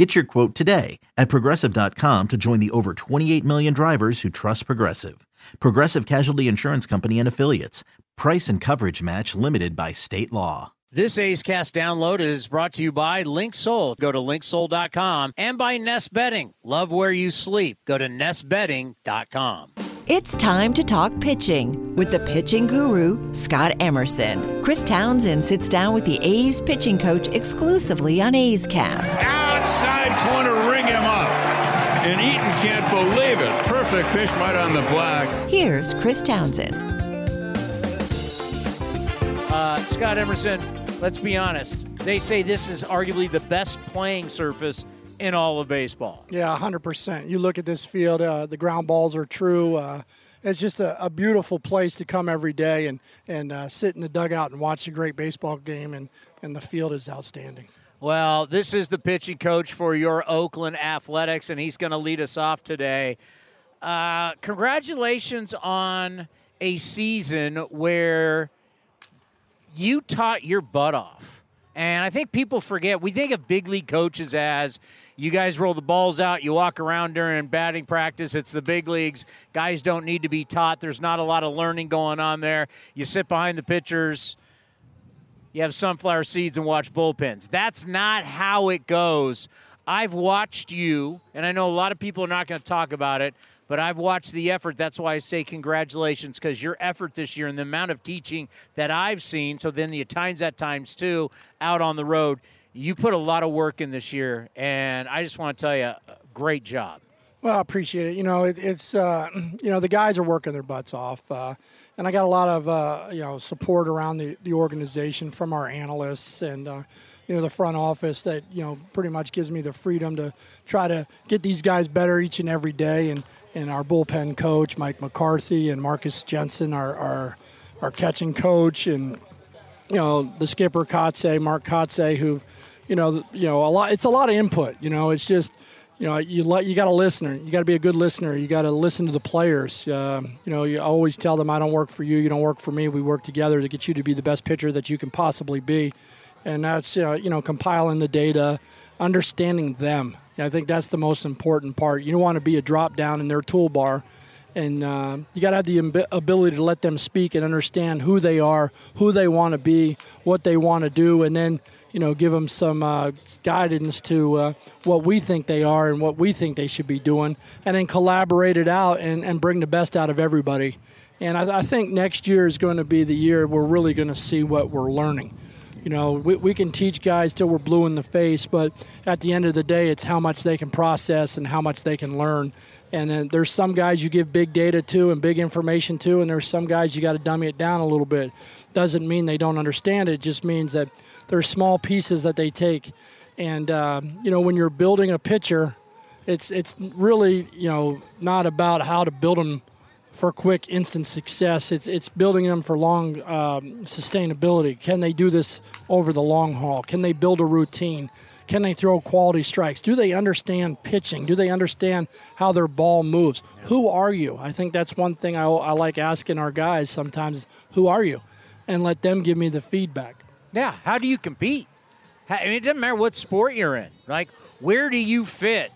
Get your quote today at progressive.com to join the over 28 million drivers who trust Progressive. Progressive Casualty Insurance Company and Affiliates. Price and coverage match limited by state law. This A's Cast download is brought to you by LinkSoul. Go to linksoul.com and by Nest Bedding. Love where you sleep. Go to nestbedding.com. It's time to talk pitching with the pitching guru, Scott Emerson. Chris Townsend sits down with the A's pitching coach exclusively on A's Cast. Outside corner, ring him up. And Eaton can't believe it. Perfect pitch right on the black. Here's Chris Townsend. Uh, Scott Emerson, let's be honest. They say this is arguably the best playing surface in all of baseball. Yeah, 100%. You look at this field, uh, the ground balls are true. Uh, it's just a, a, beautiful place to come every day and, and uh, sit in the dugout and watch a great baseball game, and, and the field is outstanding. Well, this is the pitching coach for your Oakland Athletics, and he's going to lead us off today. Uh, congratulations on a season where you taught your butt off. And I think people forget, we think of big league coaches as you guys roll the balls out, you walk around during batting practice. It's the big leagues. Guys don't need to be taught. There's not a lot of learning going on there. You sit behind the pitchers, you have sunflower seeds and watch bullpens. That's not how it goes. I've watched you, and I know a lot of people are not going to talk about it, but I've watched the effort. That's why I say congratulations because your effort this year and the amount of teaching that I've seen, so then the times at times too, out on the road you put a lot of work in this year, and I just want to tell you, great job. Well, I appreciate it. You know, it, it's uh, you know the guys are working their butts off, uh, and I got a lot of uh, you know support around the, the organization from our analysts and uh, you know the front office that you know pretty much gives me the freedom to try to get these guys better each and every day. And and our bullpen coach Mike McCarthy and Marcus Jensen, our our, our catching coach, and you know the skipper Kotsay, Mark Kotsay, who you know, you know, a lot. It's a lot of input. You know, it's just, you know, you let you got a listener. You got to be a good listener. You got to listen to the players. Uh, you know, you always tell them, I don't work for you. You don't work for me. We work together to get you to be the best pitcher that you can possibly be. And that's you know, you know compiling the data, understanding them. I think that's the most important part. You don't want to be a drop down in their toolbar and uh, you got to have the ability to let them speak and understand who they are, who they want to be, what they want to do, and then you know, give them some uh, guidance to uh, what we think they are and what we think they should be doing, and then collaborate it out and, and bring the best out of everybody. And I, I think next year is going to be the year we're really going to see what we're learning. You know, we, we can teach guys till we're blue in the face, but at the end of the day, it's how much they can process and how much they can learn. And then there's some guys you give big data to and big information to, and there's some guys you got to dummy it down a little bit. Doesn't mean they don't understand it. It just means that there's small pieces that they take. And uh, you know, when you're building a pitcher, it's it's really you know not about how to build them for quick instant success. It's it's building them for long um, sustainability. Can they do this over the long haul? Can they build a routine? Can they throw quality strikes? Do they understand pitching? Do they understand how their ball moves? Who are you? I think that's one thing I, I like asking our guys sometimes. Who are you? And let them give me the feedback. Yeah. How do you compete? I mean, it doesn't matter what sport you're in. Like, where do you fit?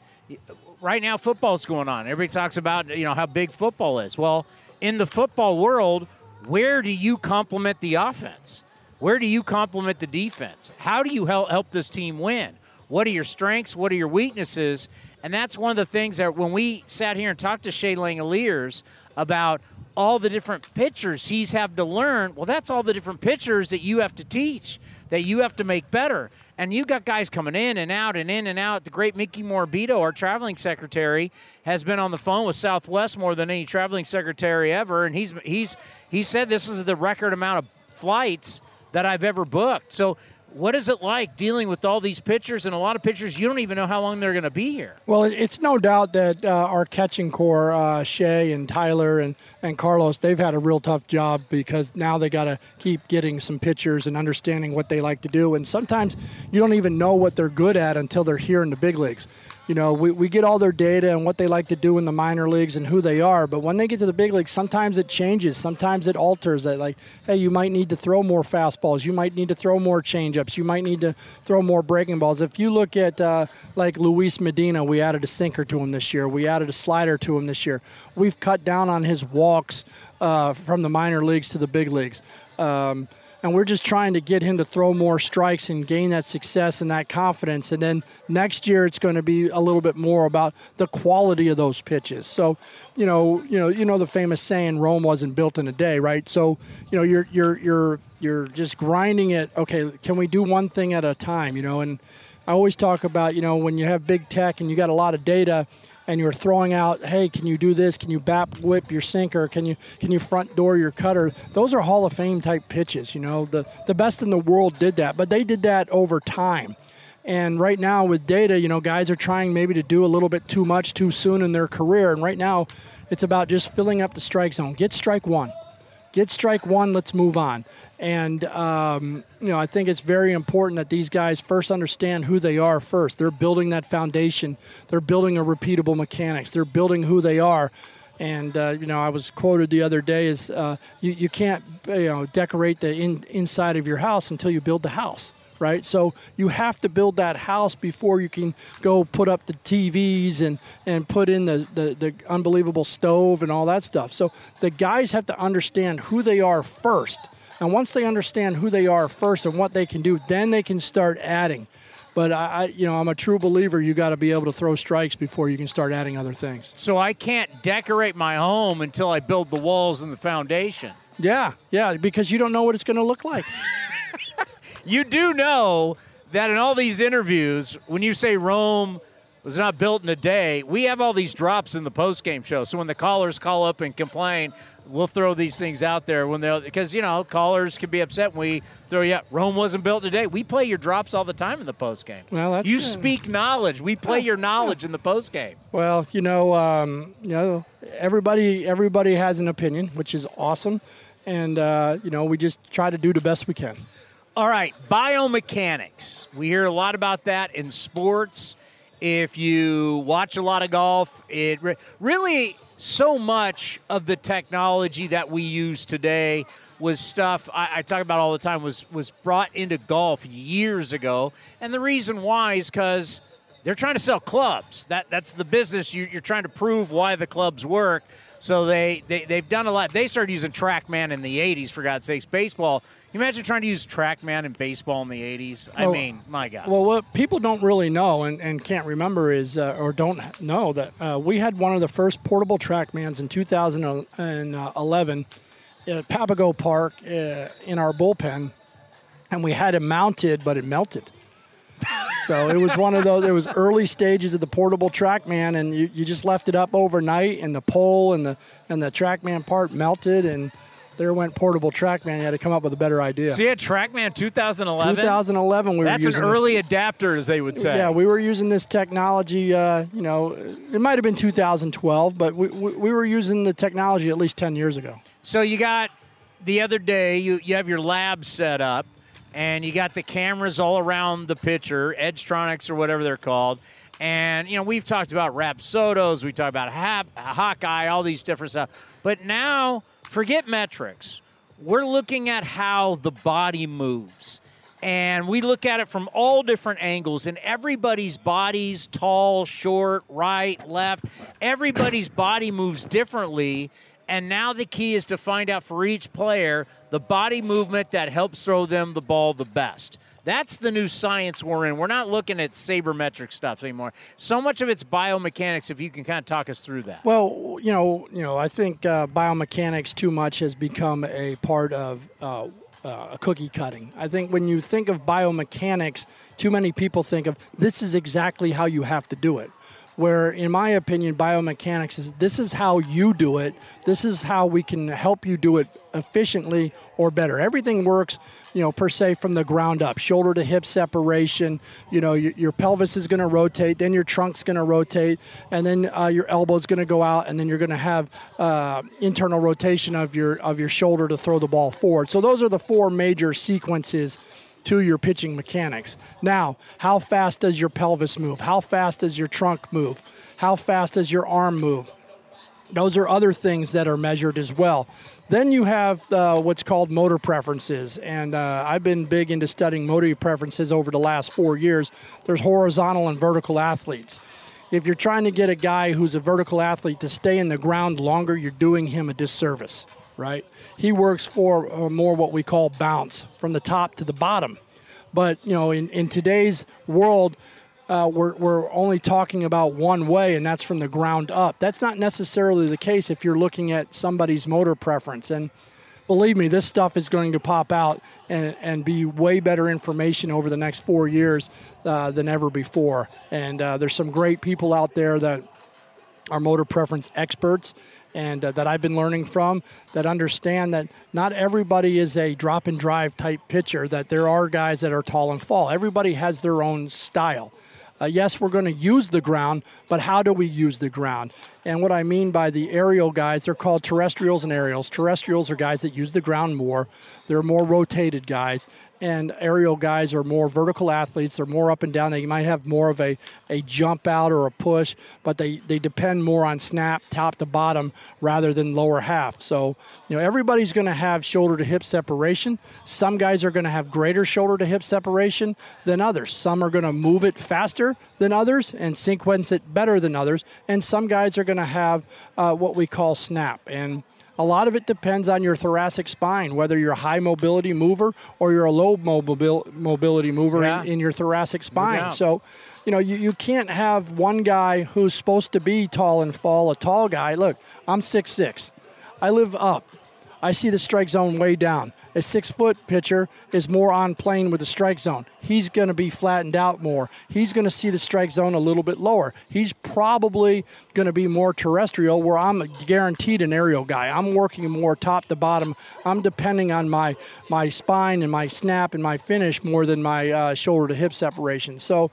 Right now, football's going on. Everybody talks about you know how big football is. Well, in the football world, where do you complement the offense? Where do you complement the defense? How do you help help this team win? What are your strengths? What are your weaknesses? And that's one of the things that when we sat here and talked to Shea Langeliers about all the different pitchers he's have to learn. Well, that's all the different pitchers that you have to teach, that you have to make better. And you've got guys coming in and out and in and out. The great Mickey Morabito, our traveling secretary, has been on the phone with Southwest more than any traveling secretary ever, and he's he's he said this is the record amount of flights that I've ever booked. So what is it like dealing with all these pitchers and a lot of pitchers you don't even know how long they're going to be here? Well, it's no doubt that uh, our catching core, uh, Shea and Tyler and, and Carlos, they've had a real tough job because now they got to keep getting some pitchers and understanding what they like to do. And sometimes you don't even know what they're good at until they're here in the big leagues you know, we, we get all their data and what they like to do in the minor leagues and who they are. But when they get to the big leagues, sometimes it changes. Sometimes it alters that, like, hey, you might need to throw more fastballs. You might need to throw more changeups. You might need to throw more breaking balls. If you look at, uh, like, Luis Medina, we added a sinker to him this year. We added a slider to him this year. We've cut down on his walks uh, from the minor leagues to the big leagues. Um, and we're just trying to get him to throw more strikes and gain that success and that confidence. And then next year it's going to be a little bit more about the quality of those pitches. So, you know, you know, you know the famous saying Rome wasn't built in a day, right? So, you know, you're you're you're you're just grinding it. Okay, can we do one thing at a time? You know, and I always talk about, you know, when you have big tech and you got a lot of data and you're throwing out, hey, can you do this? Can you bat whip your sinker? Can you can you front door your cutter? Those are Hall of Fame type pitches. You know, the the best in the world did that, but they did that over time. And right now with data, you know, guys are trying maybe to do a little bit too much too soon in their career. And right now, it's about just filling up the strike zone. Get strike one get strike one, let's move on. And, um, you know, I think it's very important that these guys first understand who they are first. They're building that foundation, they're building a repeatable mechanics, they're building who they are. And uh, you know, I was quoted the other day as uh, you, you can't you know decorate the in, inside of your house until you build the house right? So you have to build that house before you can go put up the TVs and, and put in the, the, the unbelievable stove and all that stuff. So the guys have to understand who they are first. And once they understand who they are first and what they can do, then they can start adding. But I, I you know, I'm a true believer. You got to be able to throw strikes before you can start adding other things. So I can't decorate my home until I build the walls and the foundation. Yeah, yeah, because you don't know what it's going to look like. you do know that in all these interviews, when you say Rome was not built in a day, we have all these drops in the post-game show. So when the callers call up and complain, we'll throw these things out there when they're because you know callers can be upset when we throw you out. Rome wasn't built in a day. We play your drops all the time in the post game. Well, that's you good. speak knowledge. We play your knowledge in the post game. Well, you know, um, you know, everybody everybody has an opinion, which is awesome, and uh, you know, we just try to do the best we can. All right, biomechanics. We hear a lot about that in sports. If you watch a lot of golf, it re- really so much of the technology that we use today was stuff I, I, talk about all the time was was brought into golf years ago, and the reason why is because they're trying to sell clubs. That that's the business. You, you're trying to prove why the clubs work. So they, they, they've done a lot. They started using TrackMan in the 80s, for God's sakes. Baseball, you imagine trying to use TrackMan in baseball in the 80s? I Well- mean, my God. Well, what people don't really know and, and can't remember is, uh, or don't know, that uh, we had one of the first portable TrackMans in 2011 at Papago Park uh, in our bullpen, and we had it mounted, but it melted. so it was one of those. It was early stages of the portable TrackMan, and you, you just left it up overnight, and the pole and the and the TrackMan part melted, and there went portable TrackMan. You had to come up with a better idea. so you had TrackMan 2011? 2011, we were using. That's an using this early adapter, as they would say. yeah, we were using this technology. Uh, you know, it might have been 2012, but we, we, we were using the technology at least 10 years ago. So you got the other day, you, you have your lab set up, and you got the cameras all around the pitcher, Edgertronics or whatever they're called. And, you know, we've talked about Rapsodos, we talked about Hap, Hawkeye, all these different stuff. But now, forget metrics. We're looking at how the body moves. And we look at it from all different angles, and everybody's body's tall, short, right, left. Everybody's body moves differently. And now the key is to find out for each player the body movement that helps throw them the ball the best. That's the new science we're in. We're not looking at sabermetric stuff anymore. So much of it's biomechanics. If you can kind of talk us through that. Well, you know, you know, I think uh, biomechanics too much has become a part of uh, uh, cookie cutting. I think when you think of biomechanics, too many people think of this is exactly how you have to do it. Where in my opinion biomechanics is this is how you do it. This is how we can help you do it efficiently or better. Everything works you know per se from the ground up. Shoulder to hip separation you know your, your pelvis is going to rotate then your trunk's going to rotate and then uh, your elbow's going to go out and then you're going to have uh, internal rotation of your of your shoulder to throw the ball forward. So those are the four major sequences to your pitching mechanics. Now, how fast does your pelvis move? How fast does your trunk move? How fast does your arm move? Those are other things that are measured as well. Then you have uh, what's called motor preferences, and uh, I've been big into studying motor preferences over the last four years. There's horizontal and vertical athletes. If you're trying to get a guy who's a vertical athlete to stay in the ground longer, you're doing him a disservice right? He works for uh, more what we call bounce from the top to the bottom. But, you know, in, in today's world, uh, we're, we're only talking about one way, and that's from the ground up. That's not necessarily the case if you're looking at somebody's motor preference. And believe me, this stuff is going to pop out and, and be way better information over the next four years uh, than ever before. And uh, there's some great people out there that are motor preference experts and uh, that I've been learning from that understand that not everybody is a drop and drive type pitcher, that there are guys that are tall and fall. Everybody has their own style. Uh, yes, we're going to use the ground, but how do we use the ground? And what I mean by the aerial guys, they're called terrestrials and aerials. Terrestrials are guys that use the ground more. They're more rotated guys and aerial guys are more vertical athletes. They're more up and down. They might have more of a, a jump out or a push, but they, they depend more on snap, top to bottom, rather than lower half. So, you know, everybody's going to have shoulder to hip separation. Some guys are going to have greater shoulder to hip separation than others. Some are going to move it faster than others and sequence it better than others. And some guys are going to have uh, what we call snap. And a lot of it depends on your thoracic spine, whether you're a high mobility mover or you're a low mobil- mobility mover Yeah. in, in your thoracic spine. So, you know, you, you can't have one guy who's supposed to be tall and fall, a tall guy. Look, I'm 6'6. I live up. I see the strike zone way down. A six foot pitcher is more on plane with the strike zone. He's going to be flattened out more. He's going to see the strike zone a little bit lower. He's probably going to be more terrestrial, where I'm guaranteed an aerial guy. I'm working more top to bottom. I'm depending on my my spine and my snap and my finish more than my uh, shoulder to hip separation. So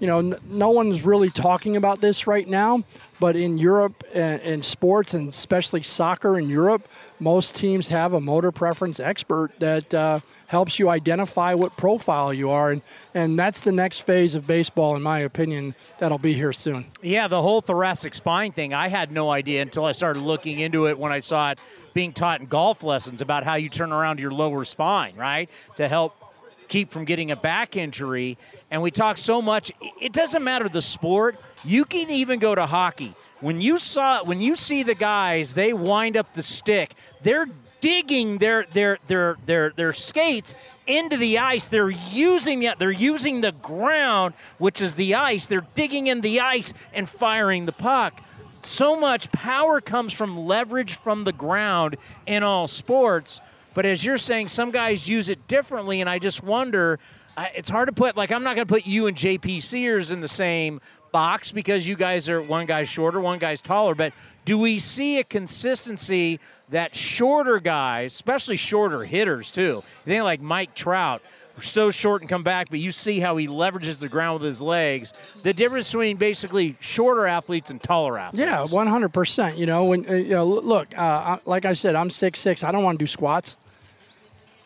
you know, n- no one's really talking about this right now, but in Europe and, and sports, and especially soccer in Europe, most teams have a motor preference expert that uh, helps you identify what profile you are, and and that's the next phase of baseball, in my opinion, that'll be here soon. Yeah, the whole thoracic spine thing, I had no idea until I started looking into it when I saw it being taught in golf lessons about how you turn around your lower spine, right? To help keep from getting a back injury. And we talk so much, it doesn't matter the sport. You can even go to hockey. When you saw when you see the guys, they wind up the stick. They're digging their their their their their skates into the ice. They're using it. They're using the ground, which is the ice. They're digging in the ice and firing the puck. So much power comes from leverage from the ground in all sports. But as you're saying, some guys use it differently, and I just wonder. I, it's hard to put like I'm not going to put you and JP Sears in the same box because you guys are one guy's shorter, one guy's taller. But do we see a consistency that shorter guys, especially shorter hitters too, you think like Mike Trout, so short and come back, but you see how he leverages the ground with his legs. The difference between basically shorter athletes and taller athletes. Yeah, one hundred percent. You know, when uh, you know, look, uh, like I said, I'm six six. I don't want to do squats.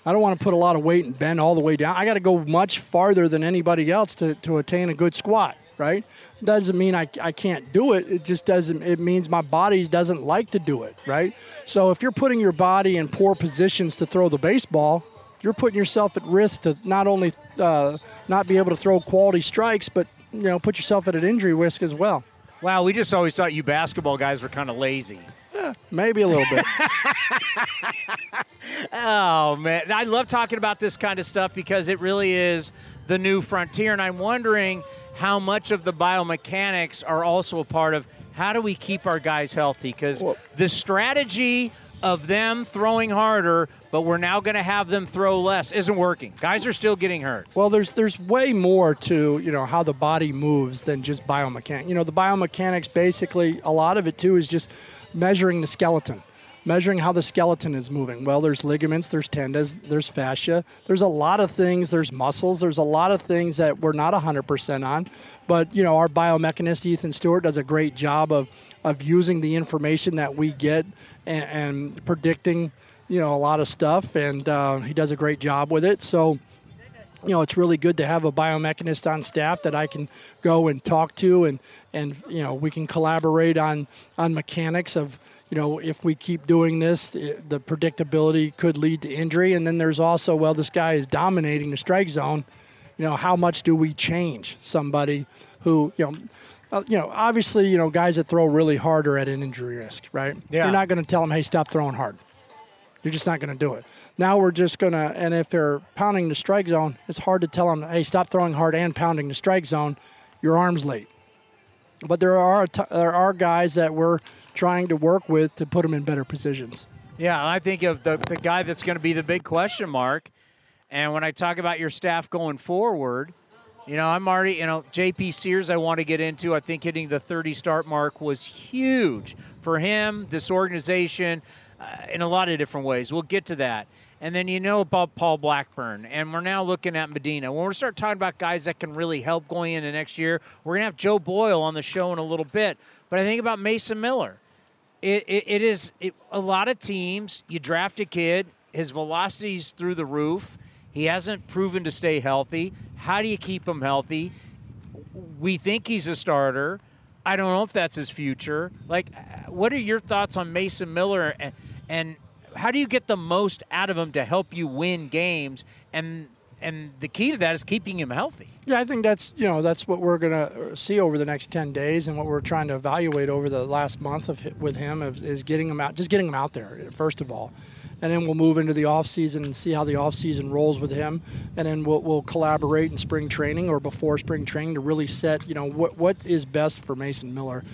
I don't want to put a lot of weight and bend all the way down. I got to go much farther than anybody else to, to attain a good squat, right? Doesn't mean I, I can't do it. It just doesn't, it means my body doesn't like to do it, right? So if you're putting your body in poor positions to throw the baseball, you're putting yourself at risk to not only uh, not be able to throw quality strikes, but you know, put yourself at an injury risk as well. Wow, we just always thought you basketball guys were kind of lazy. Eh, maybe a little bit. Oh man, I love talking about this kind of stuff because it really is the new frontier, and I'm wondering how much of the biomechanics are also a part of how do we keep our guys healthy? Because the strategy of them throwing harder, but we're now going to have them throw less isn't working. Guys are still getting hurt. Well, there's there's way more to you know how the body moves than just biomechanics. You know, the biomechanics basically a lot of it too is just measuring the skeleton, measuring how the skeleton is moving. Well, there's ligaments, there's tendons, there's fascia, there's a lot of things. There's muscles. There's a lot of things that we're not 100% on, but you know our biomechanist Ethan Stewart does a great job of of using the information that we get and, and predicting, you know, a lot of stuff, and uh, he does a great job with it. So you know, it's really good to have a biomechanist on staff that I can go and talk to, and and you know, we can collaborate on on mechanics of you know, if we keep doing this, the predictability could lead to injury. And then there's also, well, this guy is dominating the strike zone. You know, how much do we change somebody who, you know, uh, you know, obviously, you know, guys that throw really hard are at an injury risk, right? Yeah. You're not going to tell them, hey, stop throwing hard. You're just not going to do it. Now we're just going to, and if they're pounding the strike zone, it's hard to tell them, hey, stop throwing hard and pounding the strike zone. Your arm's late. But there are there are guys that we're trying to work with to put them in better positions. Yeah, I think of the, the guy that's going to be the big question mark. And when I talk about your staff going forward, you know, I'm already, you know, JP Sears, I want to get into. I think hitting the 30 start mark was huge for him, this organization, Uh, in a lot of different ways. We'll get to that. And then you know about Paul Blackburn, and we're now looking at Medina. When we start talking about guys that can really help going into next year, we're going to have Joe Boyle on the show in a little bit. But I think about Mason Miller. It, it, it is it, a lot of teams. You draft a kid, his velocity's through the roof. He hasn't proven to stay healthy. How do you keep him healthy? We think he's a starter. I don't know if that's his future. Like, what are your thoughts on Mason Miller and, and how do you get the most out of him to help you win games? And and the key to that is keeping him healthy. Yeah, I think that's you know that's what we're to see over the next ten days, and what we're trying to evaluate over the last month of with him is, is getting him out, just getting him out there first of all, and then we'll move into the off season and see how the off season rolls with him, and then we'll, we'll collaborate in spring training or before spring training to really set you know what what is best for Mason Miller,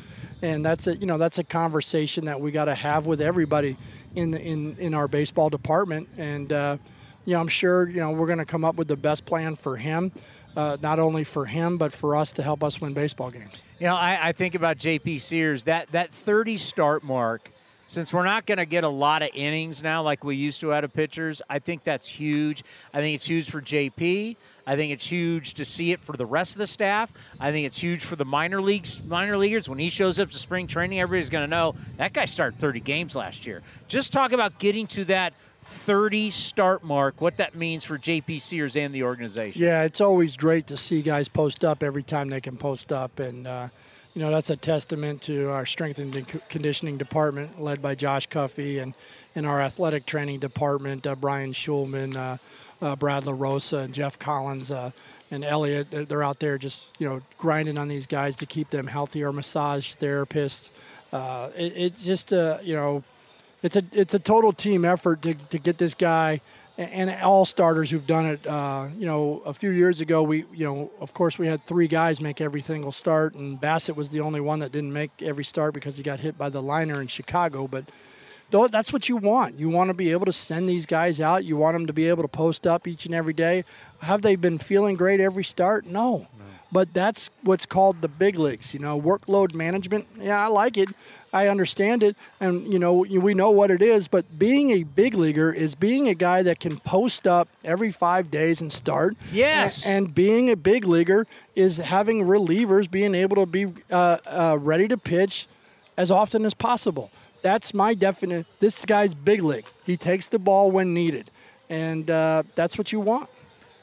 and that's a you know that's a conversation that we got to have with everybody in the, in in our baseball department, and. Uh, you know, I'm sure you know we're going to come up with the best plan for him, uh, not only for him but for us to help us win baseball games. You know, I, I think about JP Sears that that 30 start mark. Since we're not going to get a lot of innings now like we used to out of pitchers, I think that's huge. I think it's huge for JP. I think it's huge to see it for the rest of the staff. I think it's huge for the minor leagues, minor leaguers. When he shows up to spring training, everybody's going to know that guy started 30 games last year. Just talk about getting to that 30 start mark, what that means for JP Sears and the organization. Yeah, it's always great to see guys post up every time they can post up. And, uh, you know, that's a testament to our strength and conditioning department led by Josh Cuffey and in our athletic training department, uh, Brian Schulman, uh, uh, Brad LaRosa, and Jeff Collins uh, and Elliot. They're out there just, you know, grinding on these guys to keep them healthy. Our massage therapists. Uh, it, it's just, uh, you know, it's a it's a total team effort to, to get this guy and all starters who've done it. Uh, you know, a few years ago, we you know, of course, we had three guys make every single start, and Bassitt was the only one that didn't make every start because he got hit by the liner in Chicago. But that's what you want. You want to be able to send these guys out. You want them to be able to post up each and every day. Have they been feeling great every start? No. no. But that's what's called the big leagues. You know, workload management. Yeah, I like it. I understand it, and you know, we know what it is. But being a big leaguer is being a guy that can post up every five days and start. Yes. And, and being a big leaguer is having relievers being able to be uh, uh, ready to pitch as often as possible. That's my definite. This guy's big league. He takes the ball when needed, and uh, that's what you want.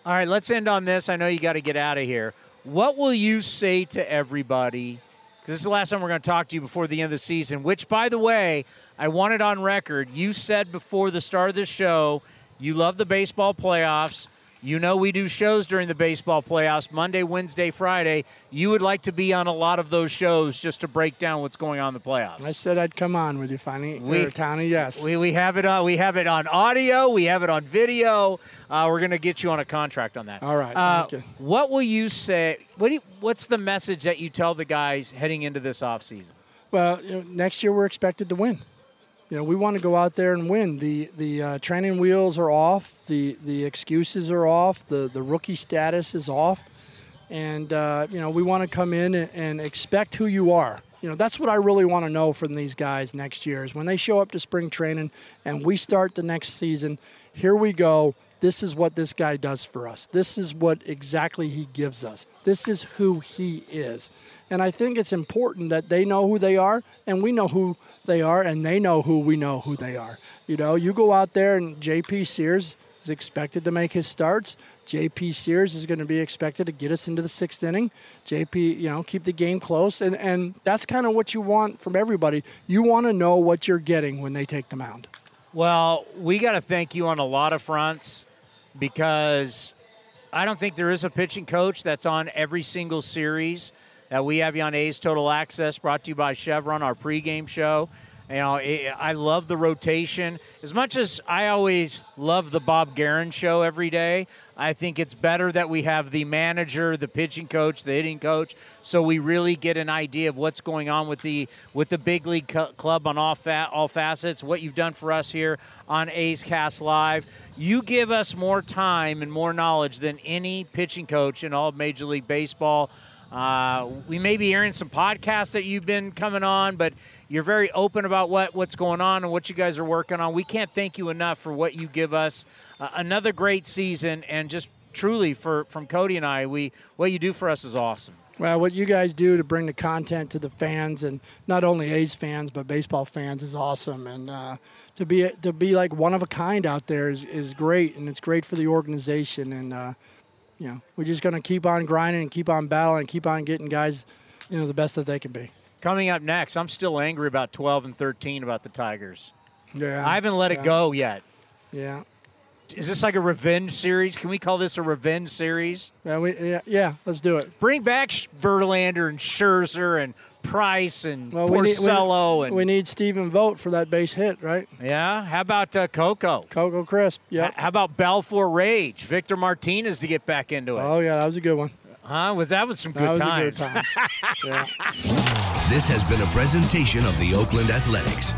All right, let's end on this. I know you got to get out of here. What will you say to everybody? Because this is the last time we're going to talk to you before the end of the season. Which, by the way, I want it on record. You said before the start of the show you love the baseball playoffs. You know, we do shows during the baseball playoffs Monday, Wednesday, Friday. You would like to be on a lot of those shows just to break down what's going on in the playoffs. I said I'd come on with you, Fanny. We, Towny, yes. We, we have it on. We have it on audio. We have it on video. Uh, we're going to get you on a contract on that. All right, sounds uh, good. What will you say? What do you, what's the message that you tell the guys heading into this offseason? Well, you know, next year we're expected to win. You know, we want to go out there and win. The the uh, training wheels are off. The the excuses are off. The the rookie status is off, and uh, you know we want to come in and, and expect who you are. You know that's what I really want to know from these guys next year is when they show up to spring training and we start the next season. Here we go. This is what this guy does for us. This is what exactly he gives us. This is who he is. And I think it's important that they know who they are and we know who they are and they know who we know who they are. You know, you go out there and JP Sears is expected to make his starts. JP Sears is going to be expected to get us into the sixth inning. JP, you know, keep the game close. And, and that's kind of what you want from everybody. You want to know what you're getting when they take the mound. Well, we got to thank you on a lot of fronts because I don't think there is a pitching coach that's on every single series that we have you on A's Total Access, brought to you by Chevron, our pregame show. You know, I love the rotation. As much as I always love the Bob Geren show every day, I think it's better that we have the manager, the pitching coach, the hitting coach, so we really get an idea of what's going on with the with the big league club on all fa- all facets. What you've done for us here on A's Cast Live, you give us more time and more knowledge than any pitching coach in all Major League Baseball. Uh, we may be hearing some podcasts that you've been coming on, but you're very open about what, what's going on and what you guys are working on. We can't thank you enough for what you give us. Uh, another great season, and just truly for from Cody and I, we what you do for us is awesome. Well, what you guys do to bring the content to the fans, and not only A's fans but baseball fans, is awesome. And uh, to be to be like one of a kind out there is, is great, and it's great for the organization. And uh, you know, we're just going to keep on grinding and keep on battling and keep on getting guys, you know, the best that they can be. Coming up next, I'm still angry about 12 and 13 about the Tigers. Yeah. I haven't let yeah. it go yet. Yeah. Is this like a revenge series? Can we call this a revenge series? Yeah, we, yeah, yeah let's do it. Bring back Verlander and Scherzer and Price and well, Porcello. We need, we, and we need Stephen Vogt for that base hit, right? Yeah. How about uh, Coco? Coco Crisp. Yeah. How about Balfour Rage? Victor Martinez to get back into it. Oh yeah, that was a good one. Huh? Was that was some good that times? Good times. yeah. This has been a presentation of the Oakland Athletics.